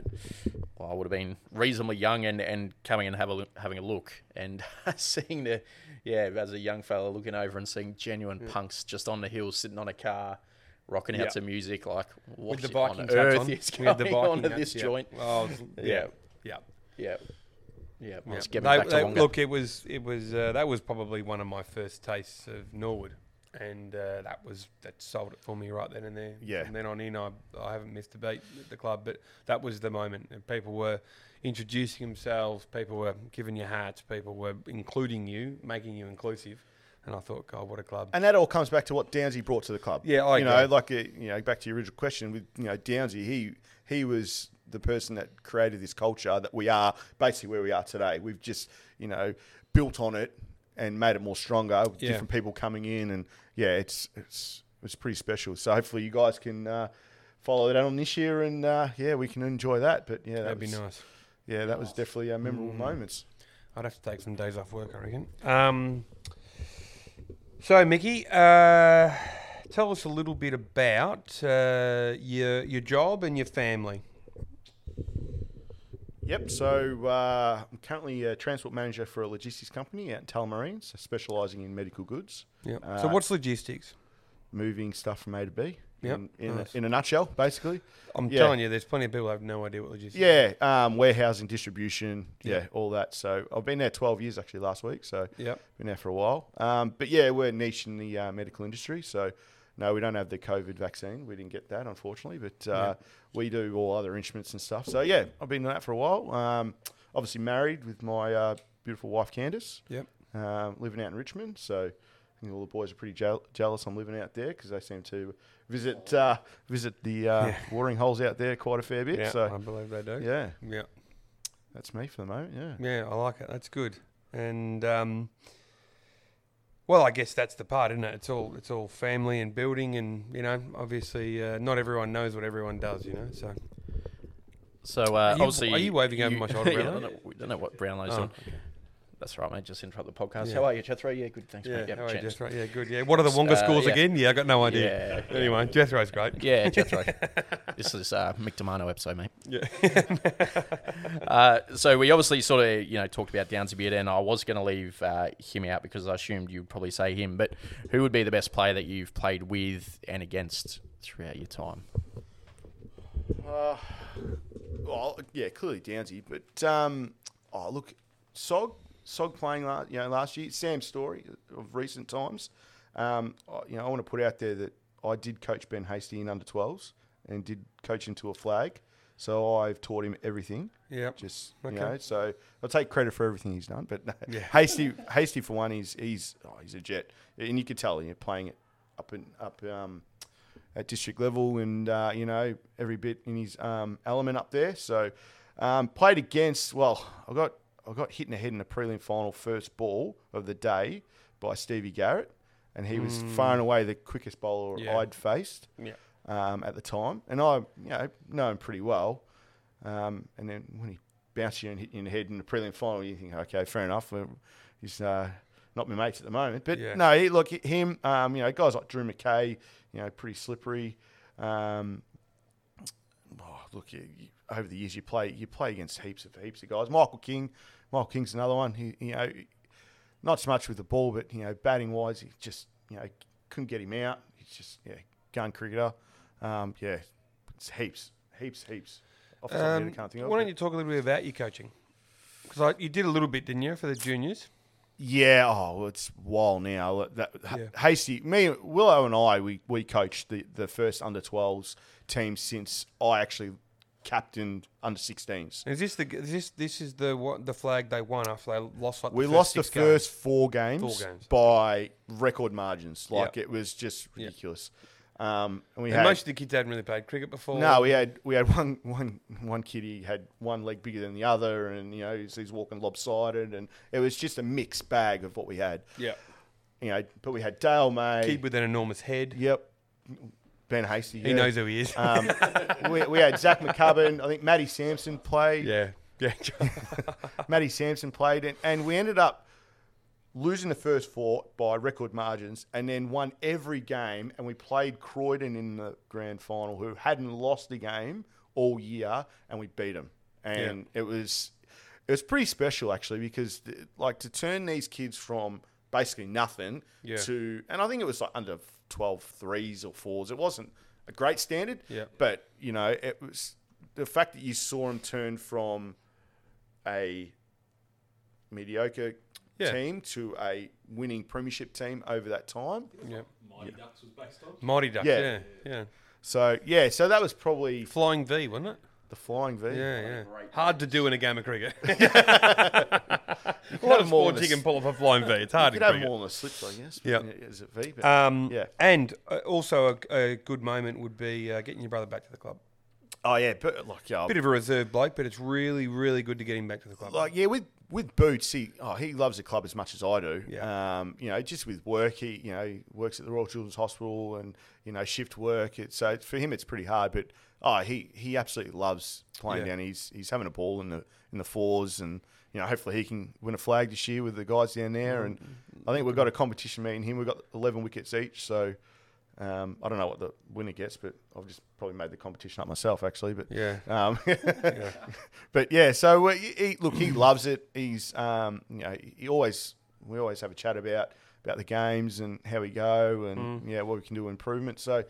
well, I would have been reasonably young and, and coming and have a look, having a look and seeing the yeah as a young fella looking over and seeing genuine punks just on the hill sitting on a car. Rocking out Yeah. to music like what the on Viking earth hats on. is the going Viking on at this yeah. joint? Oh, Yeah. yeah. Yeah. Yeah, yeah. Yeah. They- they- look, it was it was uh, that was probably one of my first tastes of Norwood, and uh, that was that sold it for me right then and there. Yeah. From then on in, I I haven't missed a beat at the club, but that was the moment. And people were introducing themselves, people were giving you hats, people were including you, making you inclusive, and I thought, God, what a club! and that all comes back to what Downsy brought to the club. Yeah, I you know, like uh, you know, back to your original question with you know Downsy, he he was the person that created this culture that we are basically where we are today. We've just you know built on it and made it more stronger with Yeah. different people coming in, and yeah, it's it's it's pretty special. So hopefully you guys can. Uh, Follow that on this year, and uh, yeah, we can enjoy that. But yeah, that That'd be nice. Yeah, that was definitely uh, memorable moments. I'd have to take some days off work, I reckon. Um, so, Mickey, uh, tell us a little bit about uh, your your job and your family. Yep. So uh, I'm currently a transport manager for a logistics company out in Tullamarine, so specialising in medical goods, Yeah. Uh, so, what's logistics? moving stuff from A to B. Yep, In, in, nice. a, in a nutshell, basically. I'm yeah. telling you, there's plenty of people who have no idea what logistics. Yeah. Um, warehousing, distribution. Yeah, Yeah. all that. So I've been there 12 years actually last week. So Yep. been there for a while. Um, but yeah, we're niche in the uh, medical industry. So no, we don't have the COVID vaccine. We didn't get that, unfortunately. But uh, we do all other instruments and stuff. So yeah, I've been doing that for a while. Um, obviously married with my uh, beautiful wife Candice. Yep. um, living out in Richmond. So I think all the boys are pretty jeal- jealous I'm living out there because they seem to visit uh, visit the uh, Yeah. watering holes out there quite a fair bit. Yeah, I believe they do. yeah, Yeah. that's me for the moment. Yeah. Yeah, I like it. That's good. And um, well, I guess that's the part, isn't it? It's all it's all family and building, and you know, obviously, uh, not everyone knows what everyone does. You know, so So uh, Are you- obviously, are you waving over my shoulder, yeah, I don't know, we don't know what Brownlow's Oh, doing. That's right, mate. Just interrupt the podcast. Yeah. How are you, Jethro? Yeah, good. Thanks, yeah, mate. Yeah, how are you. Jethro? Yeah, good. Yeah, what are the Wonga Uh, schools yeah. again? Yeah, I got no idea. Yeah, Anyway, Jethro's great. Yeah, Jethro. this is uh, Mick Domano episode, mate. Yeah. Uh, so we obviously sort of you know talked about Downs a bit, and I was going to leave uh, him out because I assumed you'd probably say him. But who would be the best player that you've played with and against throughout your time? Uh, well, yeah, clearly Downsy, but um, oh look, Sog, Sog playing last, you know, last year. Sam Story of recent times. Um, I- you know, I want to put out there that I did coach Ben Hasty in under 12s and did coach him to a flag. So I've taught him everything. Yeah. Just Okay. you know, so I'll take credit for everything he's done. But no, Yeah. Hasty, Hasty for one, he's he's oh, he's a jet, and you can tell you're playing it up and up um, at district level, and uh, you know every bit in his um, element up there. So um, played against. Well, I got I got hit in the head in the prelim final first ball of the day by Stevie Garrett, and he was far and away the quickest bowler Yeah. I'd faced Yeah. um, at the time, and I, you know, know him pretty well. Um, and then when he bounced you and hit you in the head in the prelim final, you think, okay, fair enough. well, He's uh, not my mates at the moment, but Yeah. no, he, look him. Um, you know, guys like Drew McKay, you know, pretty slippery. Um, oh, look, you, you, over the years you play you play against heaps of heaps of guys. Michael King, Michael King's another one. He, you know, not so much with the ball, but you know, batting wise, he just you know couldn't get him out. He's just yeah, gun cricketer. Um, yeah, it's heaps, heaps, heaps. Off the top of my head, I Um, can't think of. why don't you talk a little bit about your coaching? Because you did a little bit, didn't you, for the juniors? Yeah, oh, it's a while now. That, Yeah. Hasty, me, Willow, and I, we we coached the, the first under 12s team since I actually captained under 16s. Is this the is this this is the what the flag they won after they lost like We the lost the games? first four games, Four games. by record margins. Like Yep. it was just Yep. Um, and we And had most of the kids hadn't really played cricket before. no, we had we had one one one kid. He had one leg bigger than the other, and you know he's, he's walking lopsided, and it was just a mixed bag of what we had. yeah, You know, but we had Dale May. kid with an enormous head. Yep. Ben Hasty. He yeah. knows who he is. Um, we, we had Zach McCubbin. I think Matty Sampson played. yeah, yeah. Matty Sampson played, and, and we ended up losing the first four by record margins, and then won every game. And we played Croydon in the grand final, who hadn't lost a game all year, and we beat them. And it was it was pretty special actually because like to turn these kids from basically nothing Yeah. to, and I think it was like under 12 threes or fours. It wasn't a great standard, Yeah. but you know it was the fact that you saw them turn from a mediocre Yeah. team to a winning premiership team over that time. yeah. Mighty Ducks was based on. Mighty Ducks. Yeah. Yeah, yeah. So yeah, so that was probably Flying V, wasn't it? the flying V. Yeah, yeah. great Hard to do in a game of cricket. a could lot of more sports you can pull off a flying V. It's hard You to could have cricket. more on the slips, I guess. Yeah. Is it V? But Um, Yeah. And uh, also a, a good moment would be uh, getting your brother back to the club. oh yeah, but like yeah, Bit of a reserve bloke, but it's really, really good to get him back to the club. like yeah, with with Boots, he oh he loves the club as much as I do. Yeah. Um, you know, just with work, he you know he works at the Royal Children's Hospital and you know shift work. It's so for him it's pretty hard, but oh he he absolutely loves playing Yeah. down. He's he's having a ball in the in the fours and. You know, hopefully he can win a flag this year with the guys down there, and I think we've got a competition meeting him. We've got eleven wickets each, so um, I don't know what the winner gets, but I've just probably made the competition up myself actually. But yeah. um, but yeah, so uh, he, he- look, he loves it. He's, um, you know, he always we always have a chat about about the games and how we go and yeah, what we can do improvement. So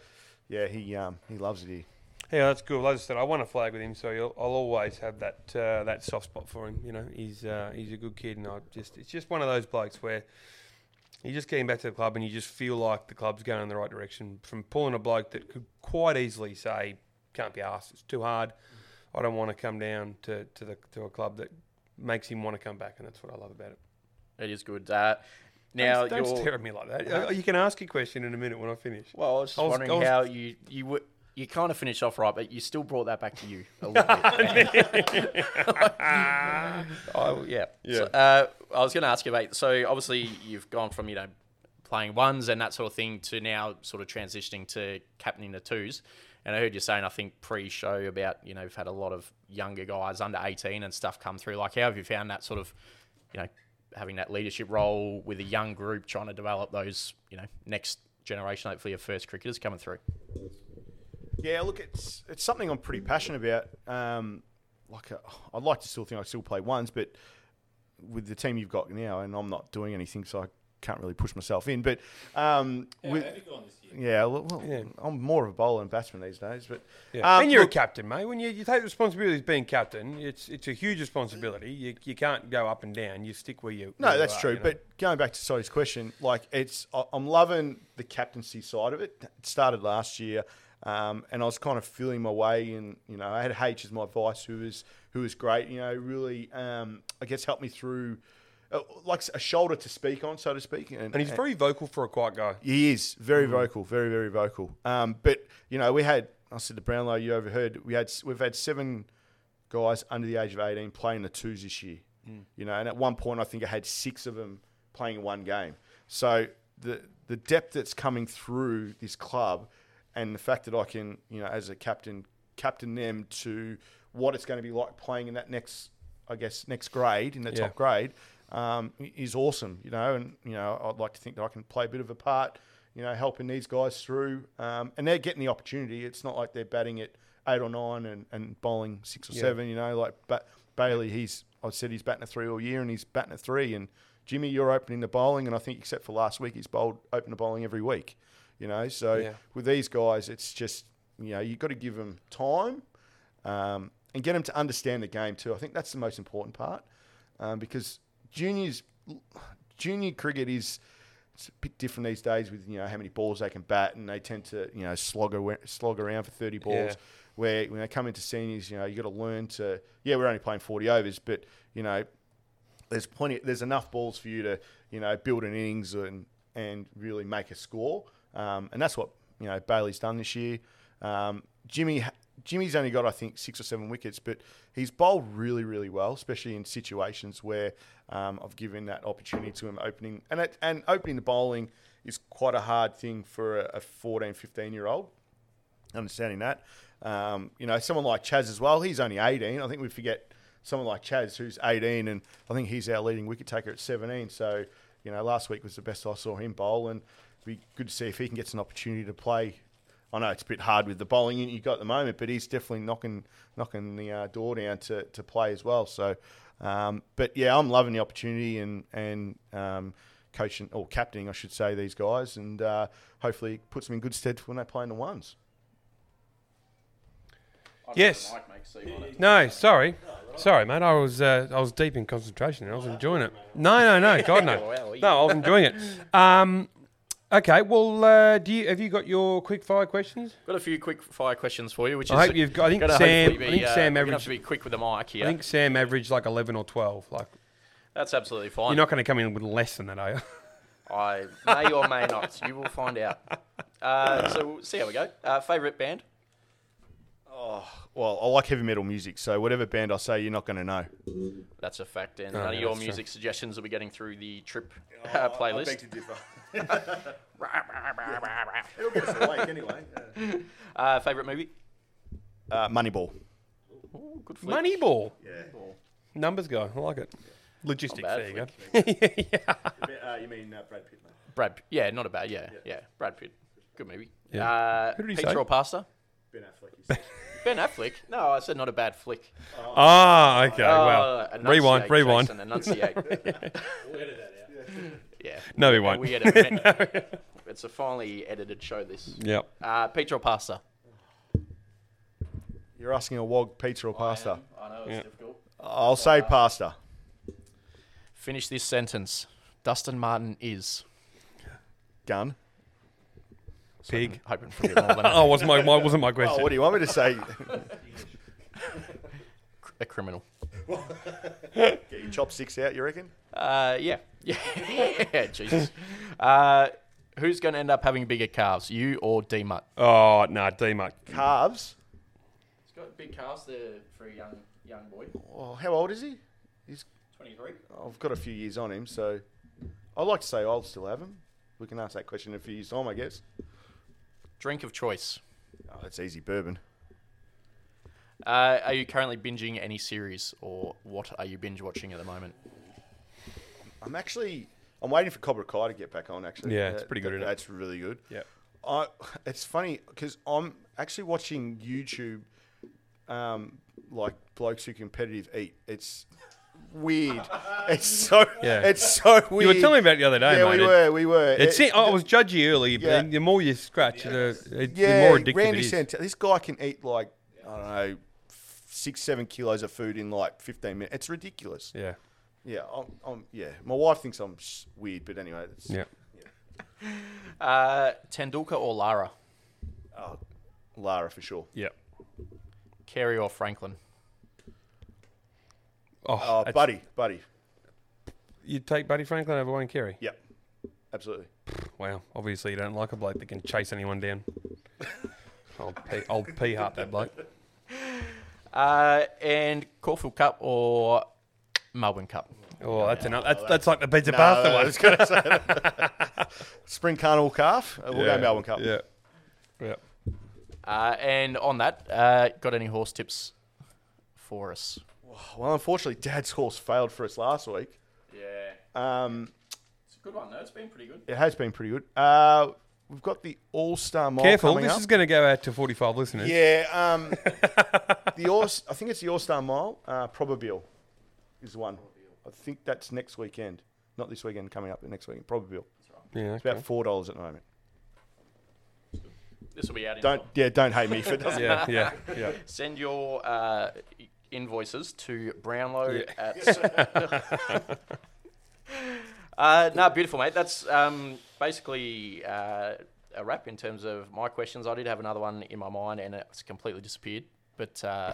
yeah, he um, he loves it here. Yeah, that's good. Like I said, I won a flag with him, so I'll, I'll always have that uh, that soft spot for him. You know, he's uh, he's a good kid, and I just it's just one of those blokes where you just getting back to the club, and you just feel like the club's going in the right direction. From pulling a bloke that could quite easily say, "Can't be asked, it's too hard. I don't want to come down to to the to a club that makes him want to come back," and that's what I love about it. It is good. Uh, now don't, don't you're stare at me like that. You can ask a question in a minute when I finish. well. I was just I was- wondering I was- how you you w- you kind of finished off right, but you still brought that back to you a little bit. oh yeah. Yeah. So, uh, I was going to ask you about. So obviously you've gone from you know playing ones and that sort of thing to now sort of transitioning to captaining the twos. And I heard you saying, I think pre-show about you know you've had a lot of younger guys under eighteen and stuff come through. Like, how have you found that sort of, you know, having that leadership role with a young group, trying to develop those you know next generation, hopefully, of first cricketers coming through. Yeah, look, it's it's something I'm pretty passionate about. Um, like uh, I'd like to still think I still play ones, but with the team you've got now, and I'm not doing anything, so I can't really push myself in. But um, How with have you gone this year? yeah, well, well, Yeah. I'm more of a bowler and batsman these days. But Yeah. um, and you're look- a captain, mate. When you, you take responsibility as being captain, it's it's a huge responsibility. You, you can't go up and down. You stick where you. No, where you that's are, true. you know? But going back to Sodi's question, like it's, I- I'm loving the captaincy side of it. It started last year. Um, and I was kind of feeling my way, and you know, I had H as my vice, who was who was great. You know, really, um, I guess helped me through, uh, like a shoulder to speak on, so to speak. And he's very vocal for a quiet guy. He is very vocal, very very vocal. Um, but you know, we had I said to Brownlow, you overheard we had we've had seven guys under the age of eighteen playing the twos this year. You know, and at one point I think I had six of them playing one game. So the the depth that's coming through this club, and the fact that I can, you know, as a captain, captain them to what it's going to be like playing in that next, I guess, next grade in the Yeah. top grade, um, is awesome. You know, and you know, I'd like to think that I can play a bit of a part. You know, helping these guys through, um, and they're getting the opportunity. It's not like they're batting at eight or nine and, and bowling six or Yeah. seven. You know, like but Bailey, he's I said he's batting a three all year, and he's batting a three. And Jimmy, you're opening the bowling, and I think except for last week, he's bowled open the bowling every week. You know, so Yeah. with these guys, it's just you know you've got to give them time um, and get them to understand the game too. I think that's the most important part um, because juniors, junior cricket is it's a bit different these days with you know how many balls they can bat and they tend to you know slog awa- slog around for thirty balls. Yeah. Where when they come into seniors, you know you got to learn to yeah we're only playing forty overs, but you know there's plenty there's enough balls for you to you know build an innings and and really make a score um, and that's what you know Bailey's done this year um, Jimmy Jimmy's only got I think six or seven wickets but he's bowled really really well especially in situations where um, I've given that opportunity to him opening and it, and opening the bowling is quite a hard thing for a, a 14 15 year old understanding that. Um, you know, someone like Chaz as well. He's only 18. I think we forget someone like Chaz who's 18, and I think he's our leading wicket taker at 17. So, you know, last week was the best I saw him bowl, and be good to see if he can get an opportunity to play. I know it's a bit hard with the bowling you got at the moment, but he's definitely knocking knocking the uh, door down to, to play as well. So, um, but yeah, I'm loving the opportunity and and um, coaching or captaining, I should say, these guys, and uh, hopefully puts them in good stead when they play in the ones. Yes. No, sorry, sorry, mate. I was uh, I was deep in concentration. and I was enjoying it. No, no, no. God no. No, I was enjoying it. Um, okay. Well, uh, do you have you got your quick fire questions? Got a few quick fire questions for you, which is I hope you've got. I think gonna Sam. hopefully I think uh, Sam we're gonna have averaged. to be quick with the mic here. I think Sam averaged like eleven or twelve. Like That's absolutely fine. you're not going to come in with less than that, are you? I may or may not. You will find out. Uh, so we'll see how we go. Uh, favorite band? Oh, Well, I like heavy metal music, so whatever band I say, you're not going to know. That's a fact. And Oh, none yeah, of your that's true. music suggestions will be getting through the trip uh, playlist. It'll get us awake anyway. Uh, favorite movie? Uh, Moneyball. Ooh, good flick. Moneyball. Yeah. Numbers guy. I like it. Logistics. bad There you go. Uh, you mean Brad Pitt, mate? Brad. Yeah, not a bad. Yeah, yeah. Brad Pitt. Good movie. Yeah. Uh, Who did he pizza say? or pasta? Ben Affleck. Ben Affleck. No, I said not a bad flick. Ah, okay. Uh, well, enunciate, rewind. Rewind. Jason, enunciate. We'll edit that out. Yeah. No, we won't. We edit it. It's a finely edited show. This. Yep. Uh, pizza or pasta? You're asking a wog pizza or pasta? I know it's Yeah. difficult. I'll say pasta. Finish this sentence. Dustin Martin is. Gun. Pig. Hoping for a bit more than Oh, wasn't my, my wasn't my Oh, question. what do you want me to say? a criminal. Get your chopsticks out, you reckon? Uh, yeah. Yeah. yeah, Jesus. Uh, who's going to end up having bigger calves, you or D Mutt? oh, no, D Mutt. Calves. He's got big calves there for a young young boy. Oh, how old is he? He's 23. I've got a few years on him, so I'd like to say I'll still have him. We can ask that question in a few years' time, I guess. Drink of choice. Oh, that's easy, bourbon. Uh, are you currently binging any series, or what are you binge watching at the moment? I'm actually I'm waiting for Cobra Kai to get back on. Actually, Yeah, it's pretty good, that- isn't it? That's really good. Yeah. I it's funny because I'm actually watching YouTube, um, like blokes who competitive eat. It's weird. it's so Yeah. It's so weird. You were telling me about it the other day, Yeah, mate. we were. We were. It's, It- I was judgy early, Yeah. but the more you scratch, the, it, yeah, the more addictive Randy it is. Sant- this guy can eat like I don't know, six seven kilos of food in like 15 minutes. It's ridiculous. Yeah. Yeah, I'm, I'm, yeah. My wife thinks I'm s- weird, but anyway, it's, Yeah. Uh, Tendulkar or Lara? Oh, Lara for sure. Yeah. Carey or Franklin? Oh, Oh, that's- buddy, buddy. You'd take Buddy Franklin over Wayne Carey? Yep, absolutely. Wow. Obviously, you don't like a bloke that can chase anyone down. old P, old P Hart, that bloke. Uh, and Caulfield Cup or Melbourne Cup? Oh, that's enough. That's, that's like the pizza No, pasta I one. was going to say that. Spring Carnival calf. Uh, We'll Yeah, go Melbourne Cup. Yeah. Yeah. Uh, and on that, uh, got any horse tips for us? Well, unfortunately, Dad's horse failed for us last week. Yeah, Um, it's a good one. though. It's been pretty good. it has been pretty good. Uh, we've got the All Star Mile Careful, coming this up. is going to go out to 45 listeners. Yeah, um, the All, I think it's the All Star Mile. Uh, Probabeel is one. I think that's next weekend, not this weekend. Coming up, next weekend. Probabeel. Yeah, It's okay. about four dollars at the moment. This will be out. In Don't yeah, don't hate me if it doesn't. yeah, yeah, yeah. Send your uh, invoices to Brownlow at. uh, no, beautiful, mate. That's um, basically uh, a wrap in terms of my questions. I did have another one in my mind, and it's completely disappeared. But uh,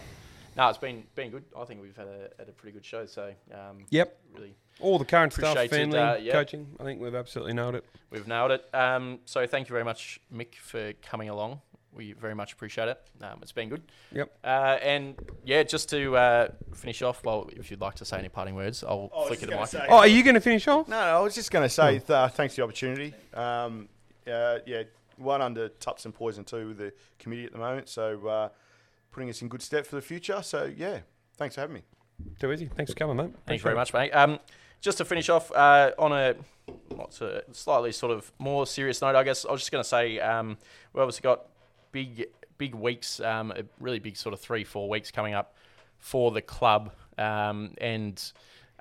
no, it's been been good. I think we've had a, had a pretty good show. So um, Yep. really, All the current stuff, family, uh, yeah. coaching. I think we've absolutely nailed it. we've nailed it. Um, so thank you very much, Mick, for coming along. We very much appreciate it. Um, it's been good. Yep. Uh, and yeah, just to uh, finish off, well, if you'd like to say any parting words, I'll Oh, I was flick it to gonna Mike. say- Oh, are you going to finish off? No, no, I was just going to say th- thanks for the opportunity. Um, uh, yeah, one under Tups and Poison too with the committee at the moment, so uh, putting us in good step for the future. So yeah, thanks for having me. Too easy. Thanks for coming, mate. Thank you very much, mate. Um, just to finish off uh, on a what's a slightly sort of more serious note, I guess I was just going to say um, we obviously got big big weeks, um, a really big sort of three four weeks coming up for the club, um, and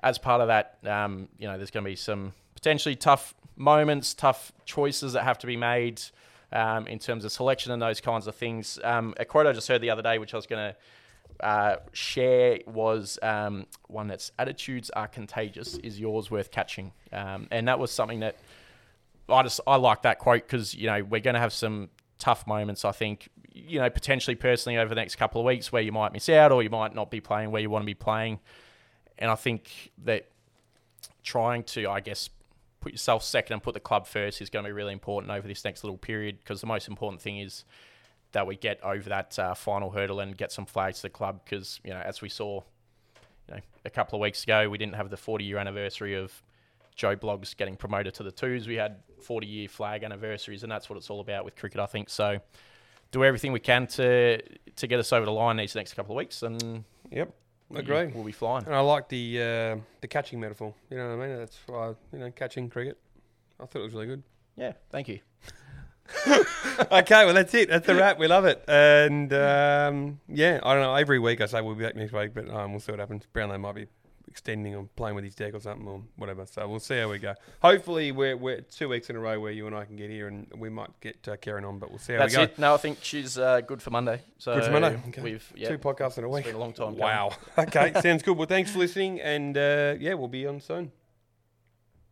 as part of that, um, you know, there's going to be some potentially tough moments, tough choices that have to be made. Um, in terms of selection and those kinds of things, um, a quote I just heard the other day, which I was going to uh, share was um, one that's attitudes are contagious. Is yours worth catching? Um, and that was something that I just I like that quote because you know we're going to have some tough moments. I think you know potentially personally over the next couple of weeks where you might miss out or you might not be playing where you want to be playing. And I think that trying to I guess put yourself second and put the club first is going to be really important over this next little period because the most important thing is that we get over that uh, final hurdle and get some flags to the club because you know as we saw you know a couple of weeks ago we didn't have the 40 year anniversary of Joe Blogs getting promoted to the twos we had 40 year flag anniversaries and that's what it's all about with cricket I think so do everything we can to to get us over the line these next couple of weeks and Yep. Agree. we'll be flying And I like the uh, the catching metaphor. You know what I mean? That's why you know catching cricket. I thought it was really good. yeah thank you okay, well that's it. That's the wrap. We love it. And um, yeah, I don't know. Every week I say we'll be back next week, but um, we'll see what happens. Brownlow might be extending or playing with his deck or something or whatever. So we'll see how we go. Hopefully we're, we're two weeks in a row where you and I can get here and we might get uh, Karen on, but we'll see how that's we go. it no I think she's uh, good for Monday so Good for Monday. Okay. we've yeah Two podcasts in a it's week. been a long time. Wow. okay, sounds good. Well, thanks for listening, and uh, yeah, we'll be on soon.